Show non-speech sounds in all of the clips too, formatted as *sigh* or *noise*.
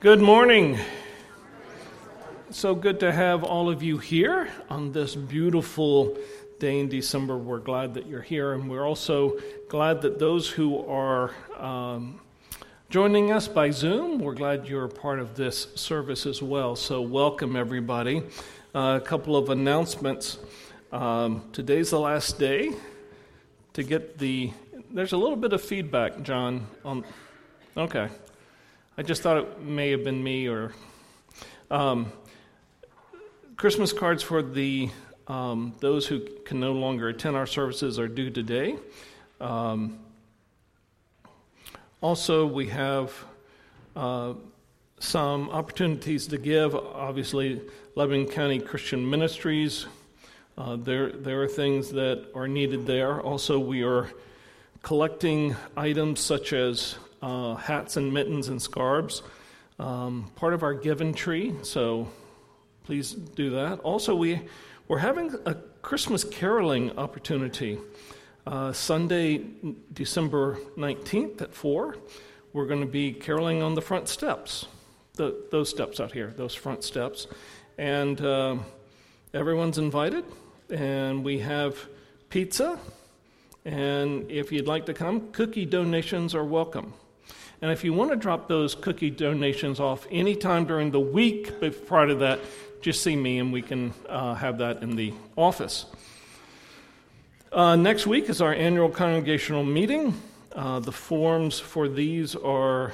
Good morning. So good to have all of you here on this beautiful day in December. We're glad that you're here, and we're also glad that those who are um, joining us by Zoom, we're glad you're part of this service as well. So, welcome everybody. Uh, a couple of announcements. Um, today's the last day to get the. There's a little bit of feedback, John. On okay. I just thought it may have been me or. Um, Christmas cards for the um, those who can no longer attend our services are due today. Um, also, we have uh, some opportunities to give. Obviously, Lebanon County Christian Ministries. Uh, there, there are things that are needed there. Also, we are collecting items such as uh, hats and mittens and scarves, um, part of our given tree. So please do that. Also, we we're having a Christmas caroling opportunity. Uh, Sunday, December 19th at 4, we're going to be caroling on the front steps, the, those steps out here, those front steps. And uh, everyone's invited, and we have pizza. And if you'd like to come, cookie donations are welcome. And if you want to drop those cookie donations off anytime during the week prior to that, just see me and we can uh, have that in the office. Uh, next week is our annual congregational meeting. Uh, the forms for these are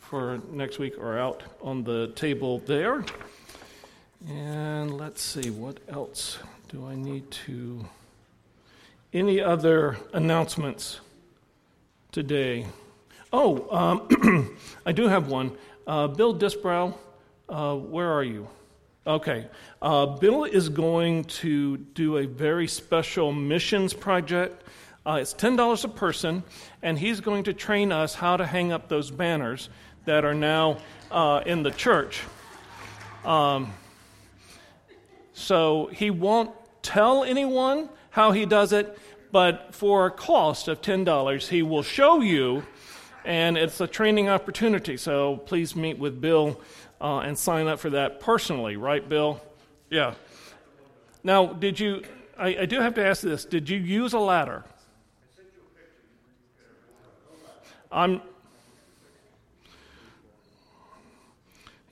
for next week are out on the table there. And let's see, what else do I need to? Any other announcements today? Oh, um, *clears throat* I do have one. Uh, Bill Disbrow, uh, where are you? Okay. Uh, Bill is going to do a very special missions project. Uh, it's $10 a person, and he's going to train us how to hang up those banners that are now uh, in the church. Um, so he won't tell anyone how he does it, but for a cost of $10, he will show you and it's a training opportunity. So please meet with Bill uh, and sign up for that personally, right, Bill? Yeah. Now, did you? I, I do have to ask this. Did you use a ladder? I'm.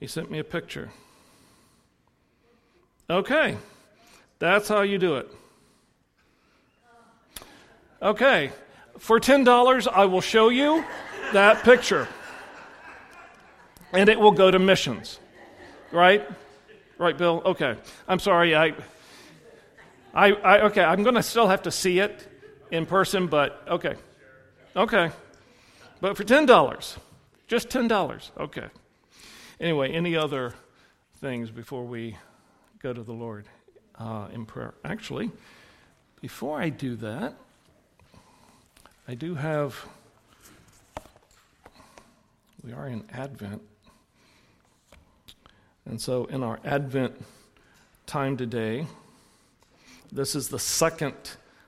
He sent me a picture. Okay, that's how you do it. Okay, for $10, I will show you that picture. And it will go to missions. Right? Right, Bill? Okay. I'm sorry. I, I, I okay, I'm going to still have to see it in person, but okay. Okay. But for $10, just $10. Okay. Anyway, any other things before we go to the Lord uh, in prayer? Actually, before I do that, I do have we are in Advent. And so, in our Advent time today, this is the second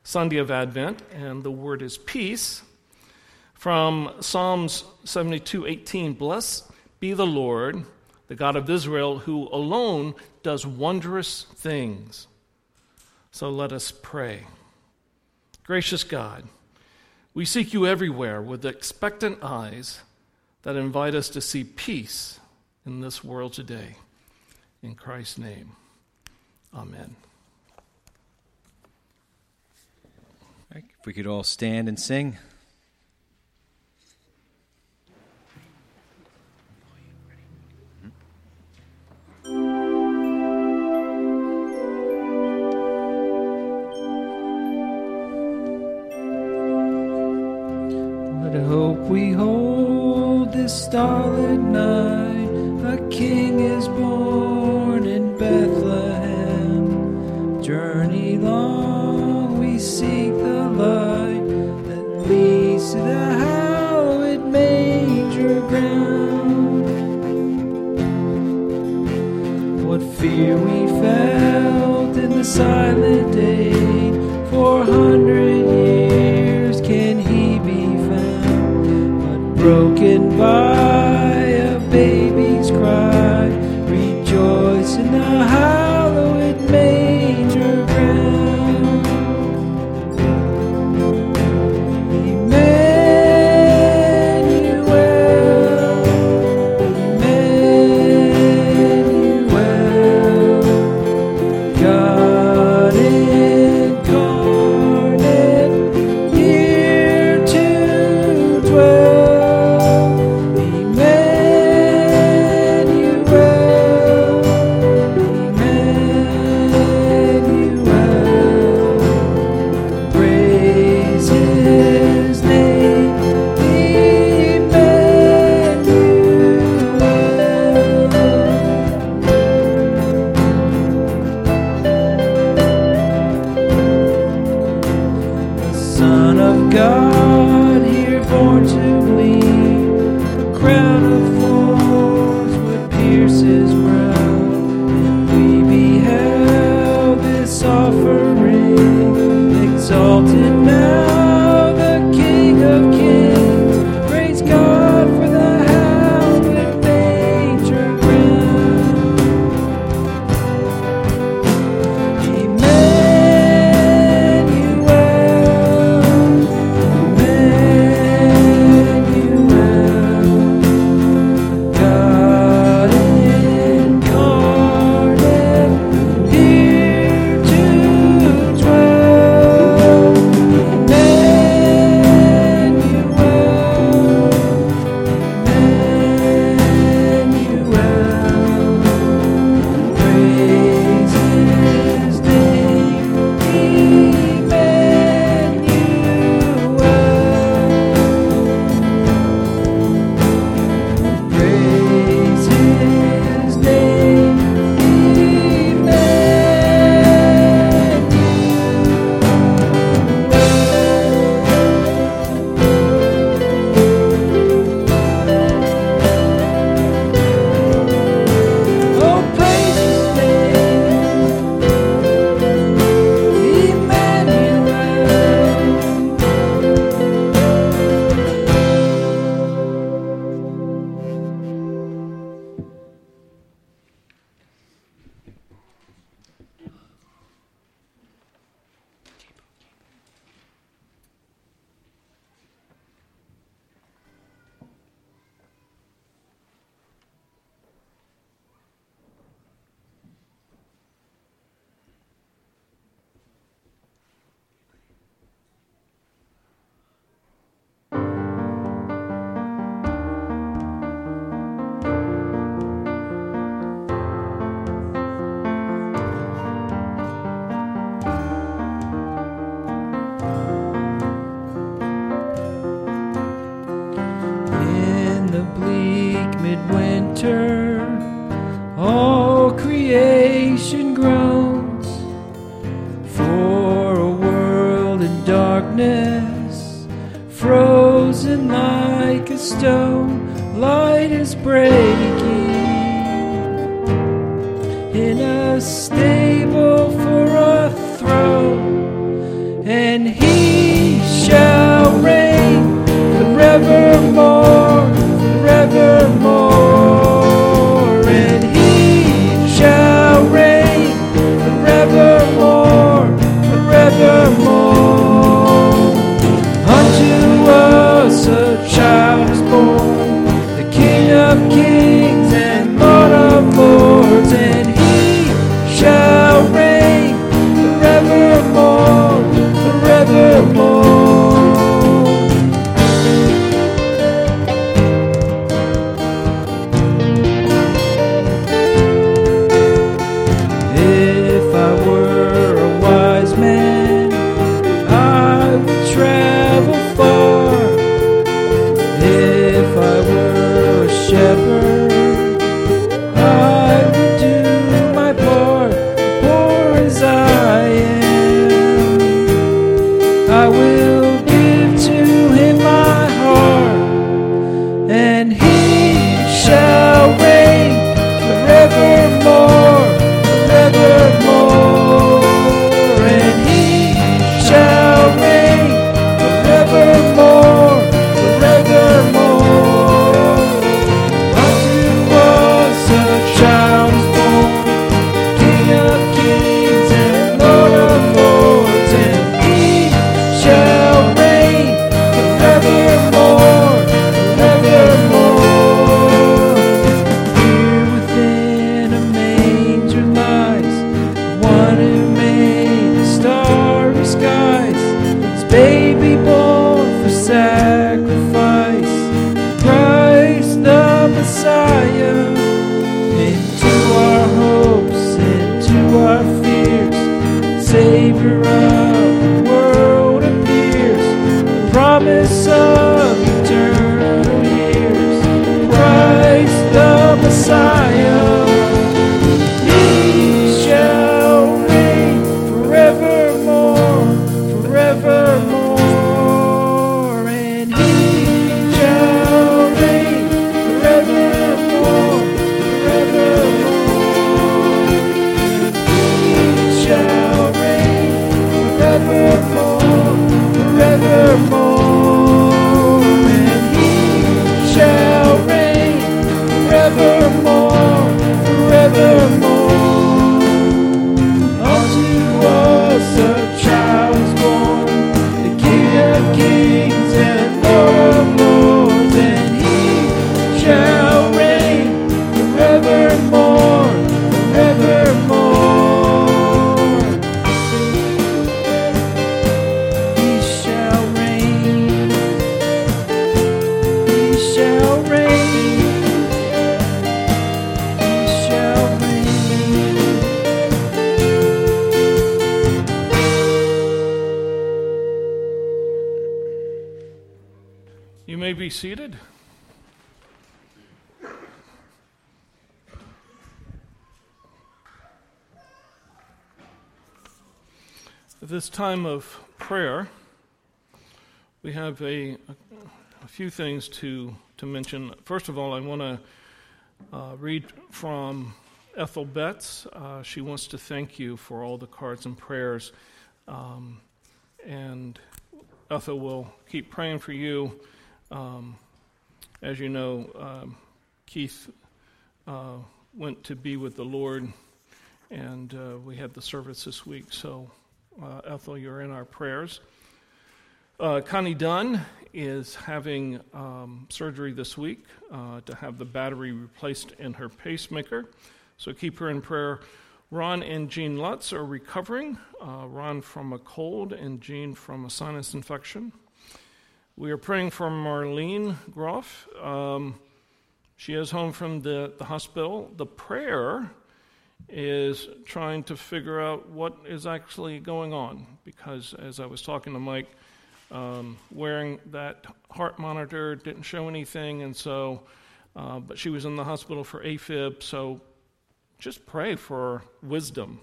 Sunday of Advent, and the word is peace. From Psalms 72 18, Blessed be the Lord, the God of Israel, who alone does wondrous things. So let us pray. Gracious God, we seek you everywhere with expectant eyes that invite us to see peace in this world today. In Christ's name, amen. If we could all stand and sing. Starlit night, a king is born in Bethlehem. Journey long we seek the light that leads to the hallowed manger ground. What fear we felt in the silent You may be seated. At this time of prayer, we have a, a few things to, to mention. First of all, I want to uh, read from Ethel Betts. Uh, she wants to thank you for all the cards and prayers. Um, and Ethel will keep praying for you. Um, as you know, um, Keith uh, went to be with the Lord, and uh, we had the service this week. So, uh, Ethel, you're in our prayers. Uh, Connie Dunn is having um, surgery this week uh, to have the battery replaced in her pacemaker. So keep her in prayer. Ron and Jean Lutz are recovering. Uh, Ron from a cold and Jean from a sinus infection. We are praying for Marlene Groff. Um, she is home from the, the hospital. The prayer is trying to figure out what is actually going on because, as I was talking to Mike, um, wearing that heart monitor didn't show anything, and so uh, but she was in the hospital for AFib, so just pray for wisdom.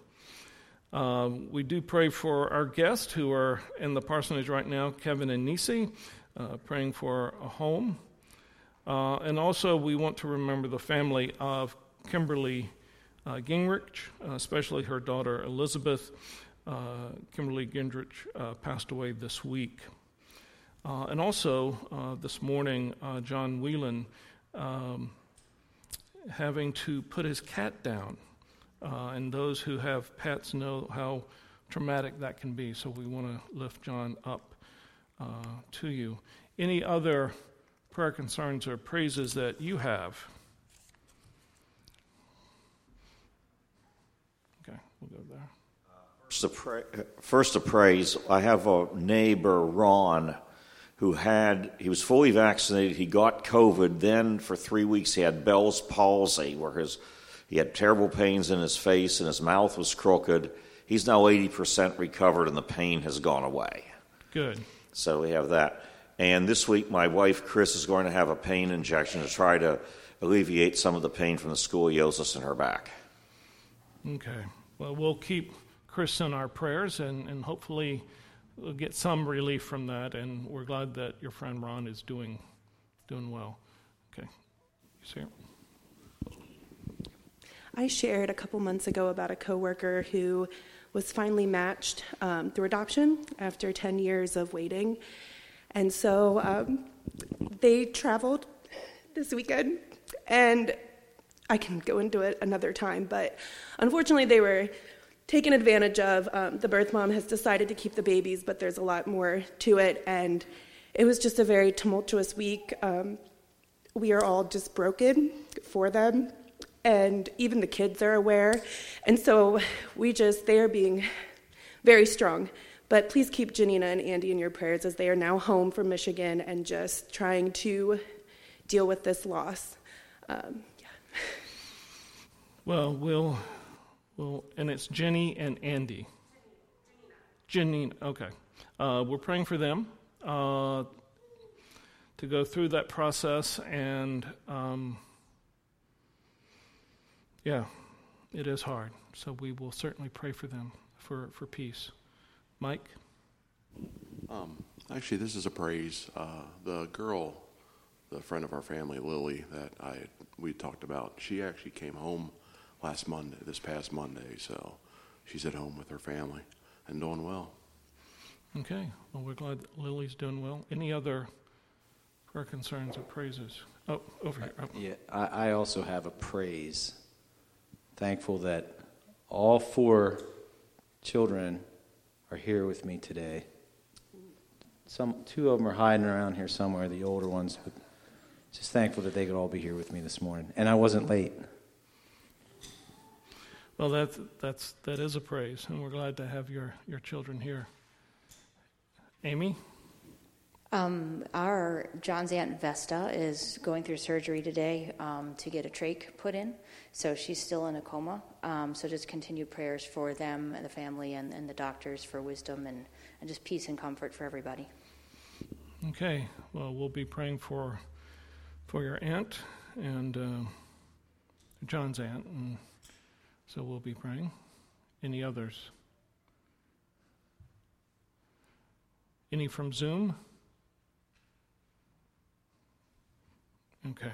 Uh, we do pray for our guests who are in the parsonage right now, Kevin and Nisi, uh, praying for a home. Uh, and also, we want to remember the family of Kimberly uh, Gingrich, especially her daughter Elizabeth. Uh, Kimberly Gingrich uh, passed away this week. Uh, and also, this morning, John Whelan um, having to put his cat down. and those who have pets know how traumatic that can be. So we want to lift John up Uh, to you. Any other prayer concerns or praises that you have? Okay, we'll go there. First of, pra- first of praise, I have a neighbor, Ron, who had, he was fully vaccinated. He got COVID. Then for three weeks, he had Bell's palsy, where his, he had terrible pains in his face and his mouth was crooked. He's now 80% recovered and the pain has gone away. Good. So we have that. And this week, my wife, Chris, is going to have a pain injection to try to alleviate some of the pain from the scoliosis in her back. Okay. Well, we'll keep Chris in our prayers, and, and hopefully we'll get some relief from that. And we're glad that your friend Ron is doing doing well. Okay, you see. I shared a couple months ago about a coworker who was finally matched um, through adoption after 10 years of waiting. And so um, they traveled this weekend, and I can go into it another time, but unfortunately, they were taken advantage of. Um, the birth mom has decided to keep the babies, but there's a lot more to it. And it was just a very tumultuous week. Um, we are all just broken for them, and even the kids are aware. And so we just, they are being very strong. But please keep Janina and Andy in your prayers as they are now home from Michigan and just trying to deal with this loss. Um, yeah. Well, we'll well, and it's Jenny and Andy. Jenny, okay. Uh, we're praying for them uh, to go through that process, and um, yeah, it is hard. So we will certainly pray for them for, for peace. Mike? Um, actually, this is a praise. Uh, the girl, the friend of our family, Lily, that I we talked about, she actually came home last Monday, this past Monday. So she's at home with her family and doing well. Okay. Well, we're glad Lily's doing well. Any other prayer concerns or praises? Oh, over here. Oh. Yeah, I, I also have a praise. Thankful that all four children are here with me today. Some two of them are hiding around here somewhere, the older ones, but just thankful that they could all be here with me this morning. And I wasn't late. Well, that's, that's, that is a praise, and we're glad to have your, your children here. Amy? Um, our John's aunt Vesta is going through surgery today um, to get a trach put in, so she's still in a coma. Um, so just continued prayers for them, and the family, and, and the doctors for wisdom and, and just peace and comfort for everybody. Okay, well, we'll be praying for for your aunt and uh, John's aunt, and so we'll be praying. Any others? Any from Zoom? Okay.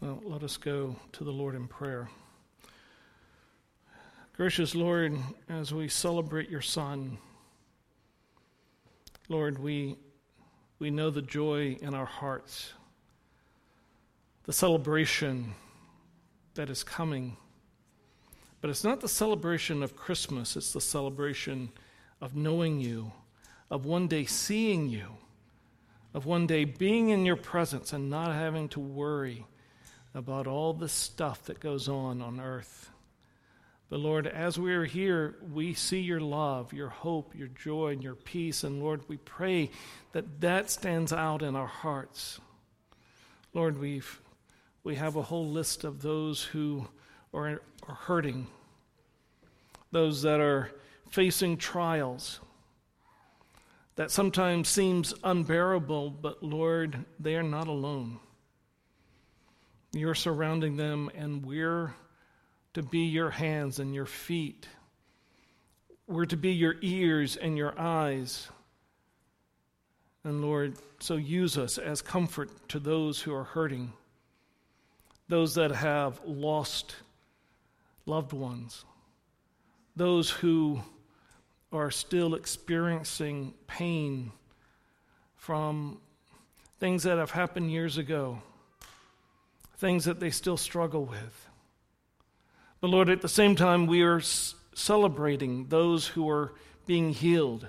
Well, let us go to the Lord in prayer. Gracious Lord, as we celebrate your Son, Lord, we, we know the joy in our hearts, the celebration that is coming. But it's not the celebration of Christmas, it's the celebration of knowing you, of one day seeing you, of one day being in your presence and not having to worry about all the stuff that goes on on earth. But Lord, as we are here, we see your love, your hope, your joy, and your peace. And Lord, we pray that that stands out in our hearts. Lord, we've we have a whole list of those who are, are hurting, those that are facing trials that sometimes seems unbearable, but Lord, they are not alone. You're surrounding them, and we're to be your hands and your feet. We're to be your ears and your eyes. And Lord, so use us as comfort to those who are hurting, those that have lost loved ones, those who are still experiencing pain from things that have happened years ago, things that they still struggle with. But Lord, at the same time, we are celebrating those who are being healed,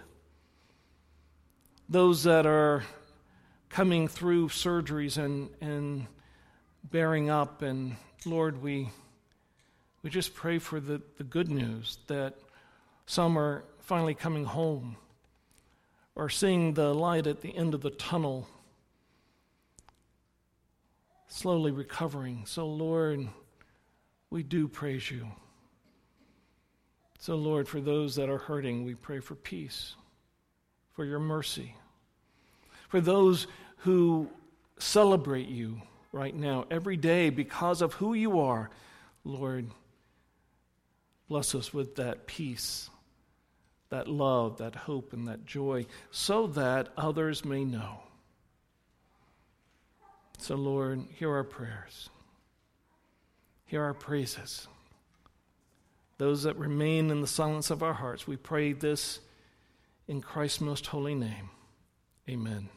those that are coming through surgeries and, and bearing up. And Lord, we, we just pray for the, the good news that some are finally coming home or seeing the light at the end of the tunnel, slowly recovering. So, Lord, we do praise you. So, Lord, for those that are hurting, we pray for peace, for your mercy. For those who celebrate you right now, every day, because of who you are, Lord, bless us with that peace that love, that hope, and that joy, so that others may know. So, Lord, hear our prayers, hear our praises. Those that remain in the silence of our hearts, we pray this in Christ's most holy name. Amen.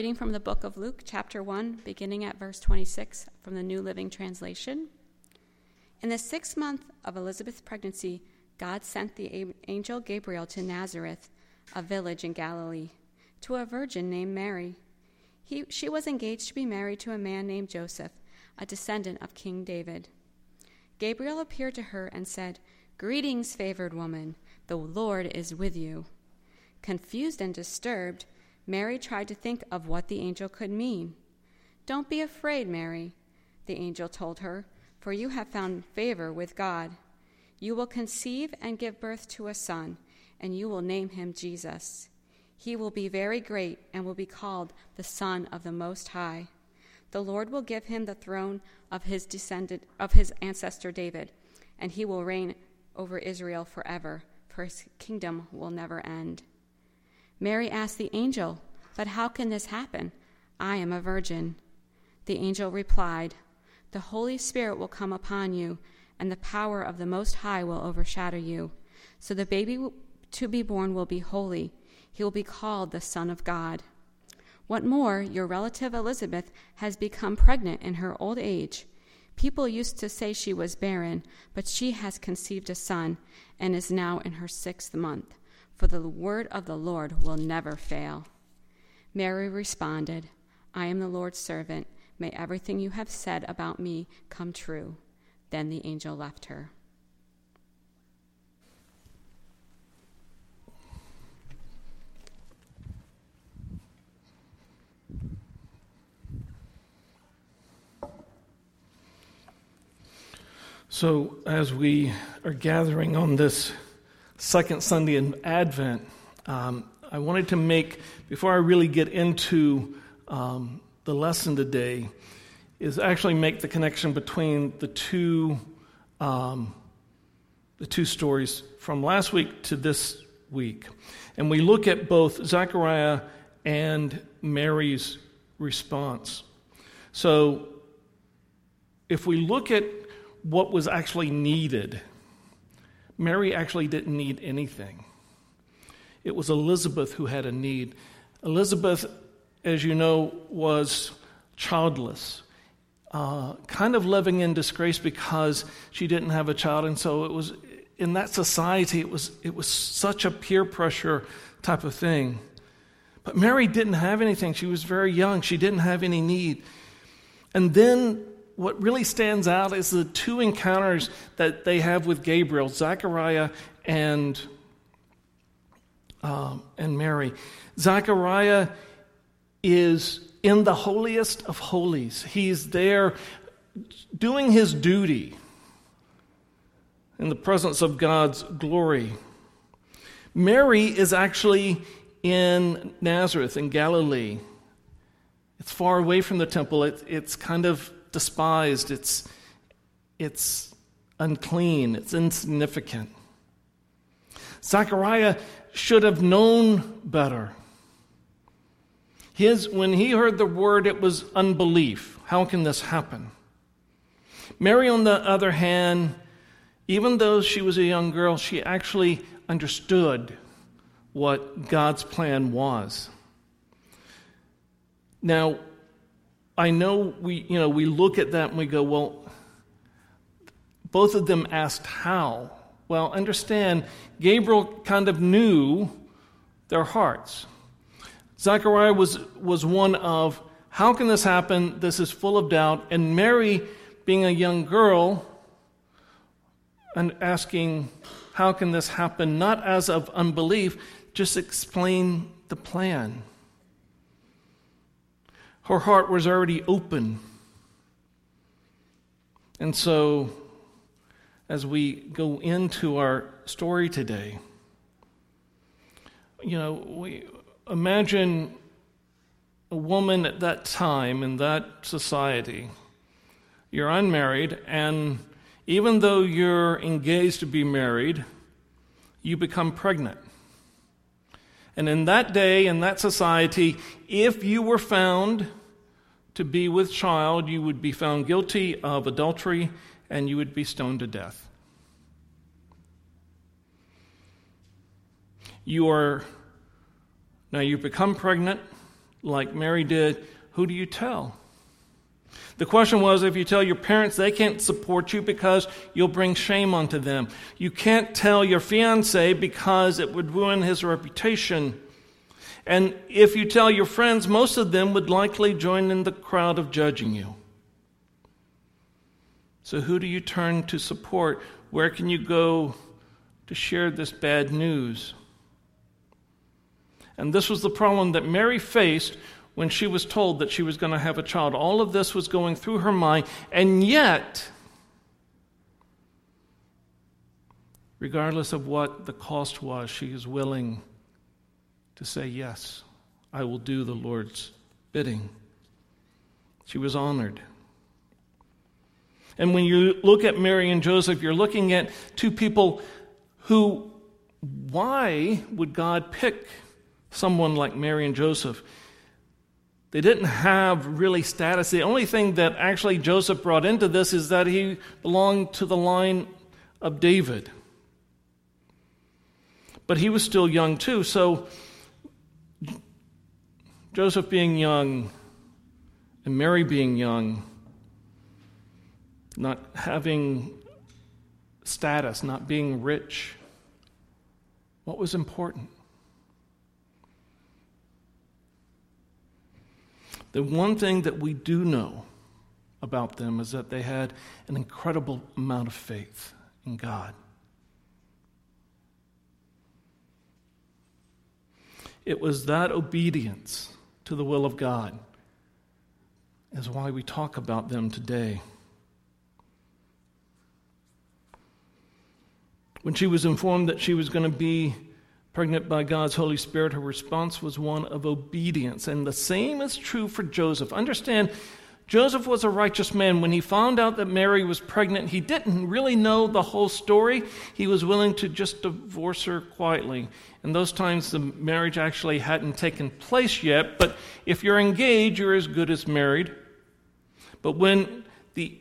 Reading from the book of Luke, chapter 1, beginning at verse 26 from the New Living Translation. In the sixth month of Elizabeth's pregnancy, God sent the angel Gabriel to Nazareth, a village in Galilee, to a virgin named Mary. He, she was engaged to be married to a man named Joseph, a descendant of King David. Gabriel appeared to her and said, Greetings, favored woman, the Lord is with you. Confused and disturbed, Mary tried to think of what the angel could mean. Don't be afraid, Mary, the angel told her for you have found favor with God. You will conceive and give birth to a son, and you will name him Jesus. He will be very great and will be called the Son of the Most High. The Lord will give him the throne of his descendant of his ancestor David, and he will reign over Israel forever, for his kingdom will never end. Mary asked the angel, But how can this happen? I am a virgin. The angel replied, the Holy Spirit will come upon you, and the power of the Most High will overshadow you. So the baby to be born will be holy. He will be called the Son of God. What more, your relative Elizabeth has become pregnant in her old age. People used to say she was barren, but she has conceived a son and is now in her sixth month, for the word of the Lord will never fail. Mary responded, I am the Lord's servant. May everything you have said about me come true. Then the angel left her. So, as we are gathering on this second Sunday in Advent, um, I wanted to make, before I really get into um, the lesson today is actually make the connection between the two um, the two stories from last week to this week, and we look at both Zechariah and Mary's response. So, if we look at what was actually needed, Mary actually didn't need anything. It was Elizabeth who had a need. Elizabeth as you know, was childless, uh, kind of living in disgrace because she didn't have a child. And so it was in that society, it was, it was such a peer pressure type of thing. But Mary didn't have anything. She was very young, she didn't have any need. And then what really stands out is the two encounters that they have with Gabriel, Zechariah and, um, and Mary. Zechariah is in the holiest of holies. He's there doing his duty in the presence of God's glory. Mary is actually in Nazareth, in Galilee. It's far away from the temple. It, it's kind of despised. It's, it's unclean. It's insignificant. Zechariah should have known better. His, when he heard the word, it was unbelief. How can this happen? Mary, on the other hand, even though she was a young girl, she actually understood what God's plan was. Now, I know we, you know, we look at that and we go, well, both of them asked how. Well, understand, Gabriel kind of knew their hearts. Zechariah was, was one of, how can this happen? This is full of doubt. And Mary, being a young girl, and asking, how can this happen? Not as of unbelief, just explain the plan. Her heart was already open. And so, as we go into our story today, you know, we imagine a woman at that time in that society. You're unmarried, and even though you're engaged to be married, you become pregnant. And in that day, in that society, if you were found to be with child, you would be found guilty of adultery and you would be stoned to death. You are now you've become pregnant, like Mary did, who do you tell? The question was if you tell your parents, they can't support you because you'll bring shame onto them. You can't tell your fiance because it would ruin his reputation. And if you tell your friends, most of them would likely join in the crowd of judging you. So, who do you turn to support? Where can you go to share this bad news? And this was the problem that Mary faced when she was told that she was going to have a child. All of this was going through her mind, and yet, regardless of what the cost was, she is willing to say, Yes, I will do the Lord's bidding. She was honored. And when you look at Mary and Joseph, you're looking at two people who, why would God pick someone like Mary and Joseph? They didn't have really status. The only thing that actually Joseph brought into this is that he belonged to the line of David. But he was still young too, so Joseph being young and Mary being young, not having status, not being rich, what was important? The one thing that we do know about them is that they had an incredible amount of faith in God. It was that obedience to the will of God is why we talk about them today. When she was informed that she was going to be pregnant by God's Holy Spirit, her response was one of obedience. And the same is true for Joseph. Understand, Joseph was a righteous man. When he found out that Mary was pregnant, he didn't really know the whole story. He was willing to just divorce her quietly. In those times, the marriage actually hadn't taken place yet, but if you're engaged, you're as good as married. But when, the,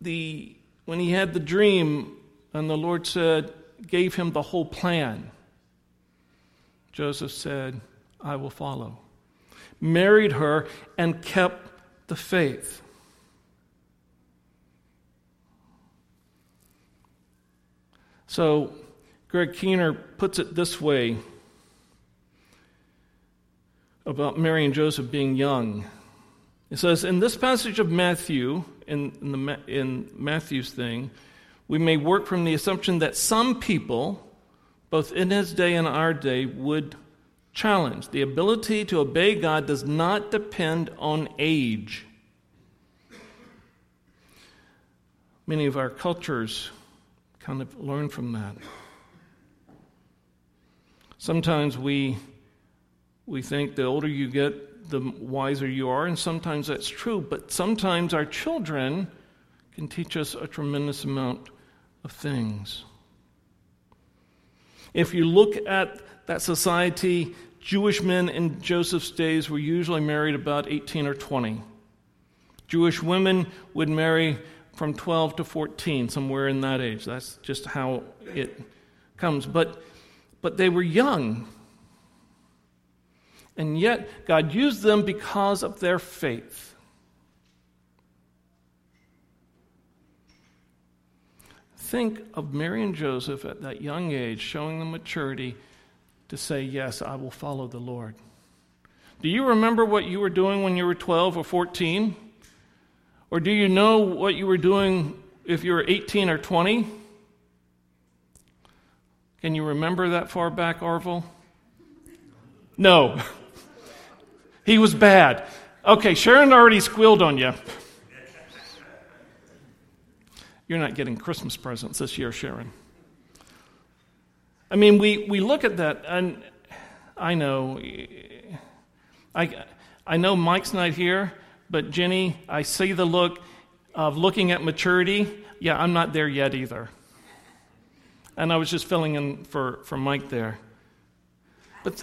the, when he had the dream, and the Lord said, gave him the whole plan, Joseph said, I will follow. Married her and kept the faith. So, Craig Keener puts it this way about Mary and Joseph being young. It says, In this passage of Matthew, in, in, the, in Matthew's thing, we may work from the assumption that some people, both in his day and our day, would challenge. The ability to obey God does not depend on age. Many of our cultures kind of learn from that. Sometimes we, we think the older you get, the wiser you are, and sometimes that's true, but sometimes our children can teach us a tremendous amount of things. If you look at that society, Jewish men in Joseph's days were usually married about 18 or 20. Jewish women would marry from 12 to 14, somewhere in that age. That's just how it comes. But, but they were young. And yet, God used them because of their faith. think of Mary and Joseph at that young age showing them maturity to say, Yes, I will follow the Lord. Do you remember what you were doing when you were 12 or 14? Or do you know what you were doing if you were 18 or 20? Can you remember that far back, Arville? No. *laughs* he was bad. Okay, Sharon already squealed on you. You're not getting Christmas presents this year, Sharon. I mean, we, we look at that, and I know, I, I know Mike's not here, but Jenny, I see the look of looking at maturity. Yeah, I'm not there yet either. And I was just filling in for, for Mike there. But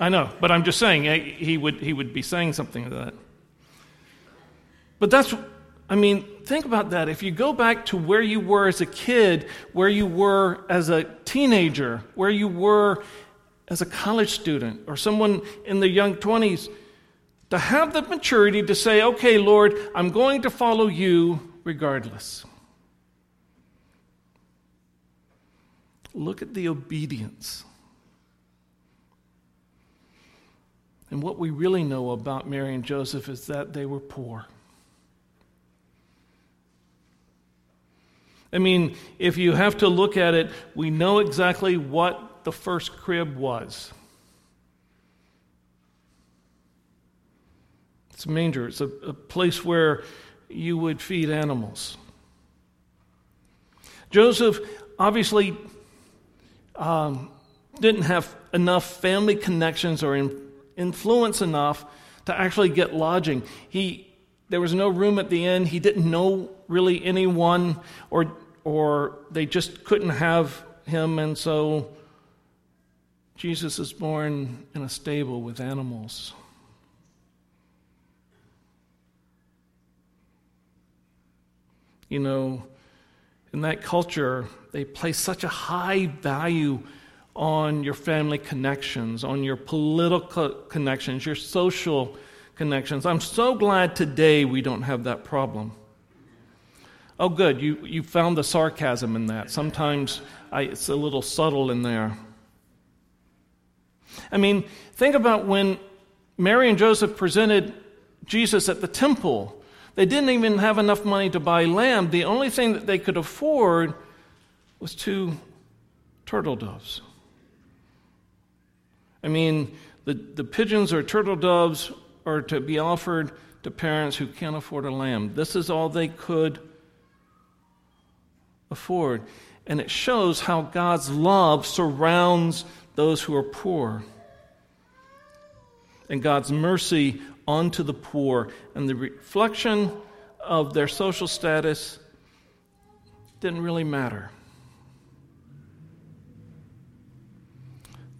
I know, but I'm just saying eh, he would, he would be saying something to that. But that's I mean, think about that. If you go back to where you were as a kid, where you were as a teenager, where you were as a college student or someone in the young 20s to have the maturity to say, okay, Lord, I'm going to follow you regardless. Look at the obedience. And what we really know about Mary and Joseph is that they were poor. I mean, if you have to look at it, we know exactly what the first crib was. It's a manger, it's a, a place where you would feed animals. Joseph obviously um, didn't have enough family connections or in, influence enough to actually get lodging. He, there was no room at the inn. He didn't know really anyone, or, or they just couldn't have him, and so Jesus is born in a stable with animals. You know, in that culture, they place such a high value on your family connections, on your political connections, your social connections. I'm so glad today we don't have that problem. Oh, good. You, you found the sarcasm in that. Sometimes I, it's a little subtle in there. I mean, think about when Mary and Joseph presented Jesus at the temple. They didn't even have enough money to buy lamb. The only thing that they could afford was two turtle doves. I mean, the, the pigeons or turtle doves are to be offered to parents who can't afford a lamb. This is all they could afford. And it shows how God's love surrounds those who are poor. And God's mercy onto the poor. And the reflection of their social status didn't really matter.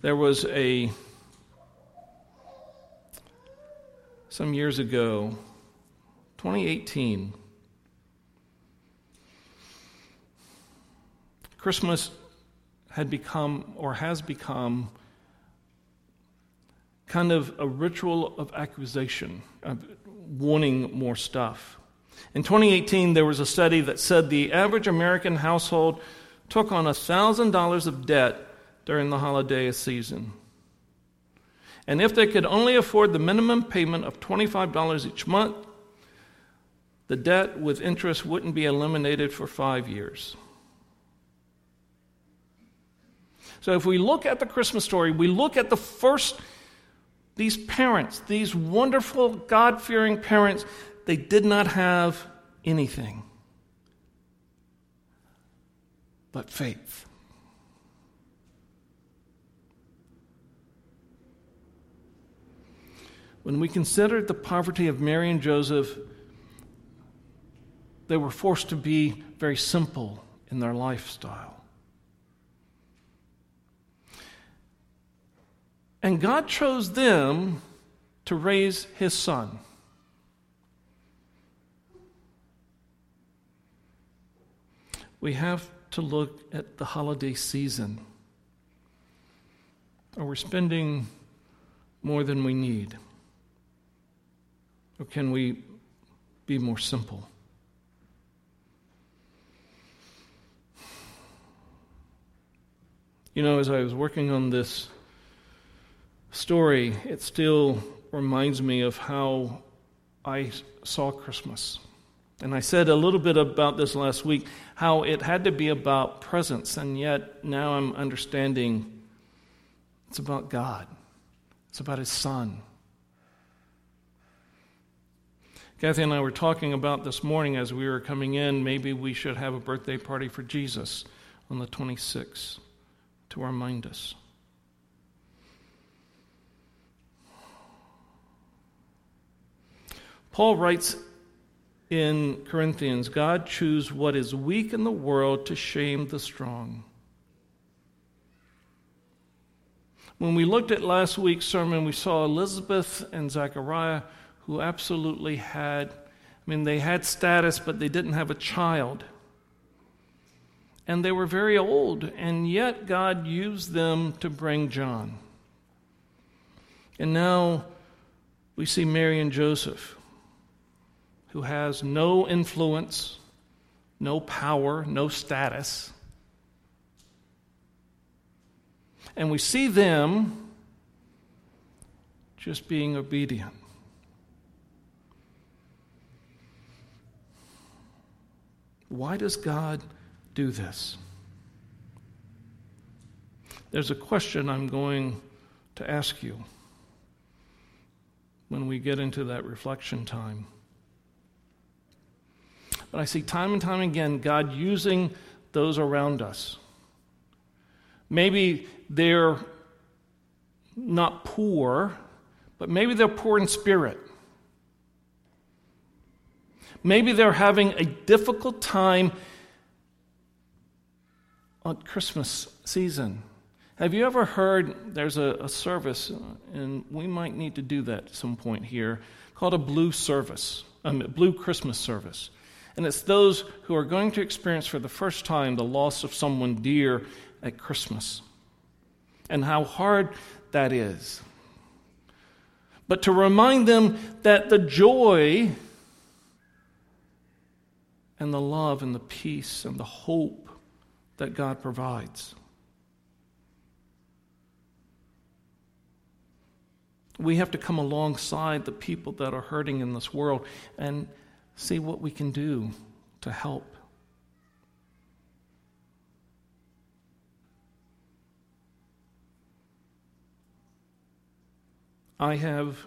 There was a, some years ago, 2018, Christmas had become or has become kind of a ritual of accusation, of wanting more stuff. In 2018, there was a study that said the average American household took on $1,000 of debt during the holiday season. And if they could only afford the minimum payment of $25 each month, the debt with interest wouldn't be eliminated for five years. So if we look at the Christmas story, we look at the first, these parents, these wonderful, God fearing parents, they did not have anything but faith. When we consider the poverty of Mary and Joseph, they were forced to be very simple in their lifestyle. And God chose them to raise his son. We have to look at the holiday season. Are we spending more than we need? Or can we be more simple? You know, as I was working on this story, it still reminds me of how I saw Christmas. And I said a little bit about this last week how it had to be about presents, and yet now I'm understanding it's about God, it's about His Son. Kathy and I were talking about this morning as we were coming in, maybe we should have a birthday party for Jesus on the 26th to remind us. Paul writes in Corinthians God chose what is weak in the world to shame the strong. When we looked at last week's sermon, we saw Elizabeth and Zechariah who absolutely had, I mean, they had status, but they didn't have a child. And they were very old, and yet God used them to bring John. And now we see Mary and Joseph, who has no influence, no power, no status. And we see them just being obedient. Why does God do this? There's a question I'm going to ask you when we get into that reflection time. But I see time and time again God using those around us. Maybe they're not poor, but maybe they're poor in spirit. Maybe they're having a difficult time on Christmas season. Have you ever heard there's a, a, service, and we might need to do that at some point here, called a blue service, um, a blue Christmas service. And it's those who are going to experience for the first time the loss of someone dear at Christmas and how hard that is. But to remind them that the joy and the love and the peace and the hope that God provides. We have to come alongside the people that are hurting in this world and see what we can do to help. I have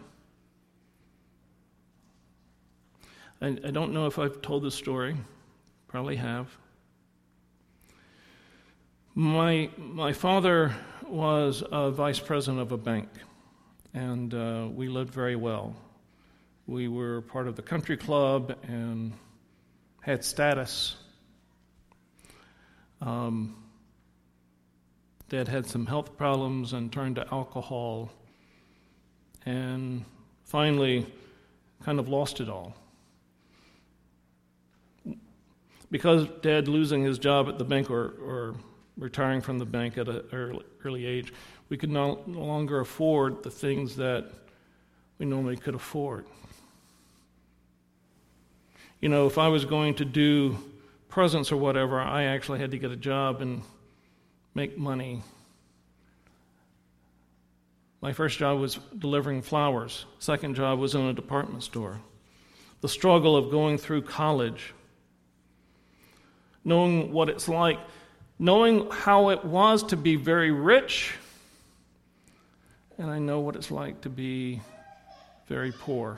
I, I don't know if I've told this story, probably have. My, my father was a vice president of a bank, and uh, we lived very well. We were part of the country club and had status. Um, Dad had some health problems and turned to alcohol, and finally kind of lost it all because dad losing his job at the bank or, or retiring from the bank at an early, early age, we could no, no longer afford the things that we normally could afford. You know, if I was going to do presents or whatever, I actually had to get a job and make money. My first job was delivering flowers. Second job was in a department store. The struggle of going through college knowing what it's like, knowing how it was to be very rich, and I know what it's like to be very poor.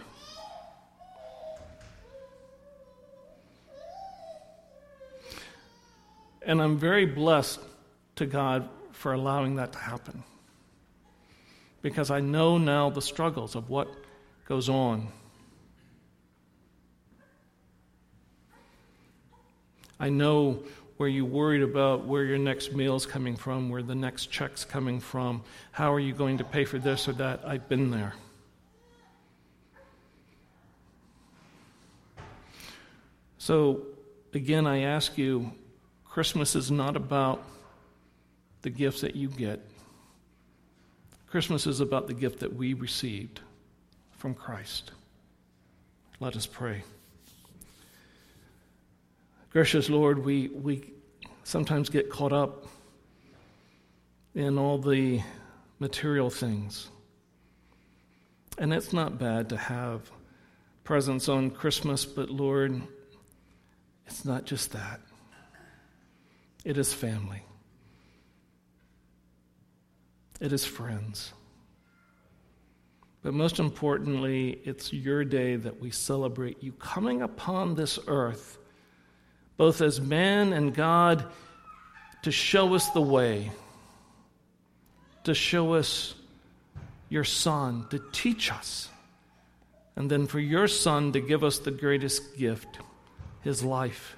And I'm very blessed to God for allowing that to happen. Because I know now the struggles of what goes on. I know where you're worried about where your next meal is coming from, where the next check's coming from. How are you going to pay for this or that? I've been there. So, again, I ask you Christmas is not about the gifts that you get, Christmas is about the gift that we received from Christ. Let us pray. Gracious Lord, we, we sometimes get caught up in all the material things. And it's not bad to have presents on Christmas, but Lord, it's not just that. It is family. It is friends. But most importantly, it's your day that we celebrate you coming upon this earth both as man and God, to show us the way, to show us your Son, to teach us, and then for your Son to give us the greatest gift, his life.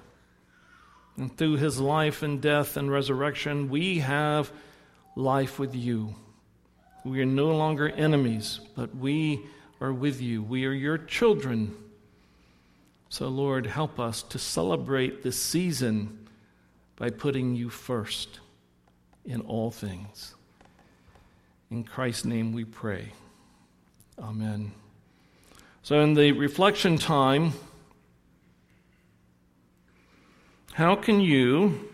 And through his life and death and resurrection, we have life with you. We are no longer enemies, but we are with you. We are your children. So, Lord, help us to celebrate this season by putting you first in all things. In Christ's name we pray. Amen. So, in the reflection time, how can you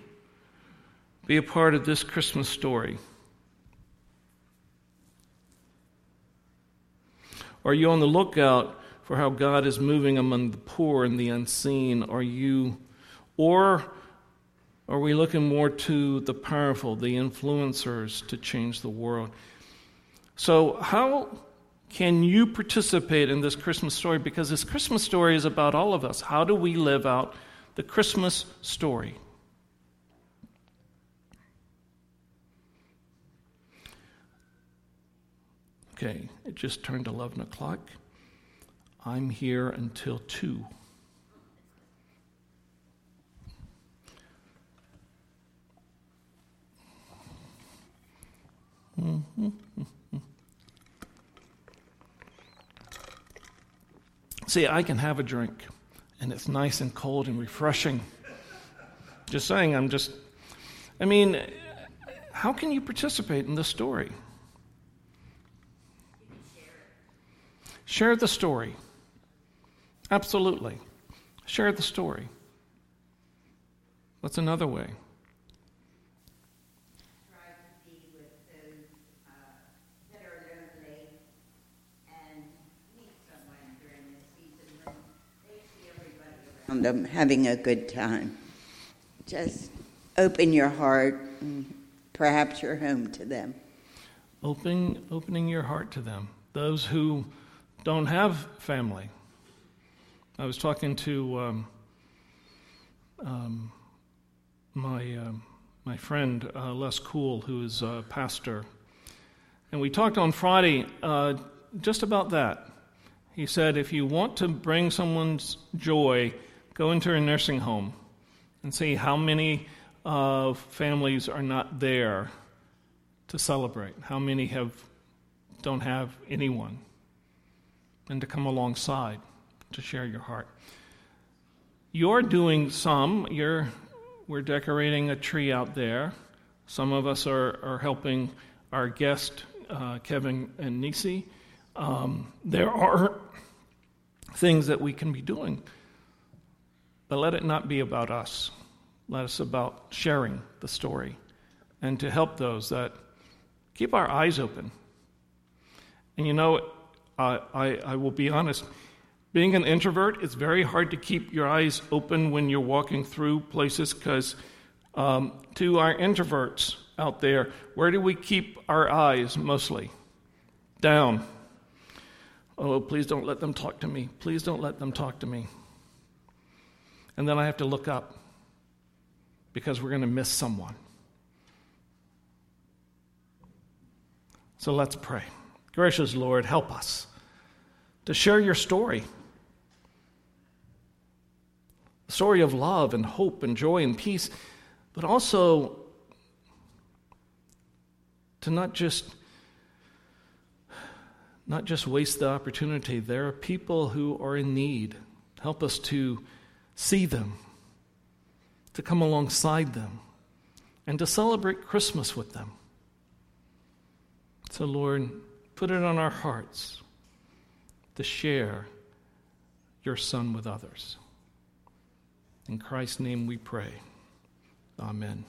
be a part of this Christmas story? Are you on the lookout for how God is moving among the poor and the unseen? Are you, or are we looking more to the powerful, the influencers to change the world? So, how can you participate in this Christmas story? Because this Christmas story is about all of us. How do we live out the Christmas story? Okay, it just turned 11 o'clock. I'm here until 2. Mm-hmm. *laughs* See, I can have a drink, and it's nice and cold and refreshing. Just saying, I'm just, I mean, how can you participate in this story? Share the story. Absolutely. Share the story. What's another way? Around them having a good time. Just open your heart and perhaps your home to them. Open, opening your heart to them. Those who don't have family. I was talking to um, um, my, uh, my friend uh, Les Cool, who is a pastor, and we talked on Friday uh, just about that. He said, if you want to bring someone's joy, Go into a nursing home and see how many uh, families are not there to celebrate. How many have don't have anyone, and to come alongside to share your heart. You're doing some. You're we're decorating a tree out there. Some of us are, are helping our guest, uh, Kevin and Nisi. Um, there are things that we can be doing but let it not be about us. Let us about sharing the story and to help those that keep our eyes open. And you know, I, I, I will be honest, being an introvert, it's very hard to keep your eyes open when you're walking through places because um, to our introverts out there, where do we keep our eyes mostly? Down. Oh, please don't let them talk to me. Please don't let them talk to me and then I have to look up because we're going to miss someone. So let's pray. Gracious Lord, help us to share your story. The story of love and hope and joy and peace, but also to not just not just waste the opportunity. There are people who are in need. Help us to see them, to come alongside them, and to celebrate Christmas with them. So, Lord, put it on our hearts to share your Son with others. In Christ's name we pray. Amen.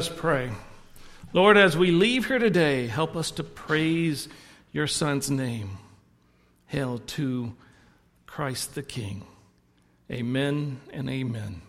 Us pray. Lord, as we leave here today, help us to praise your Son's name. Hail to Christ the King. Amen and amen.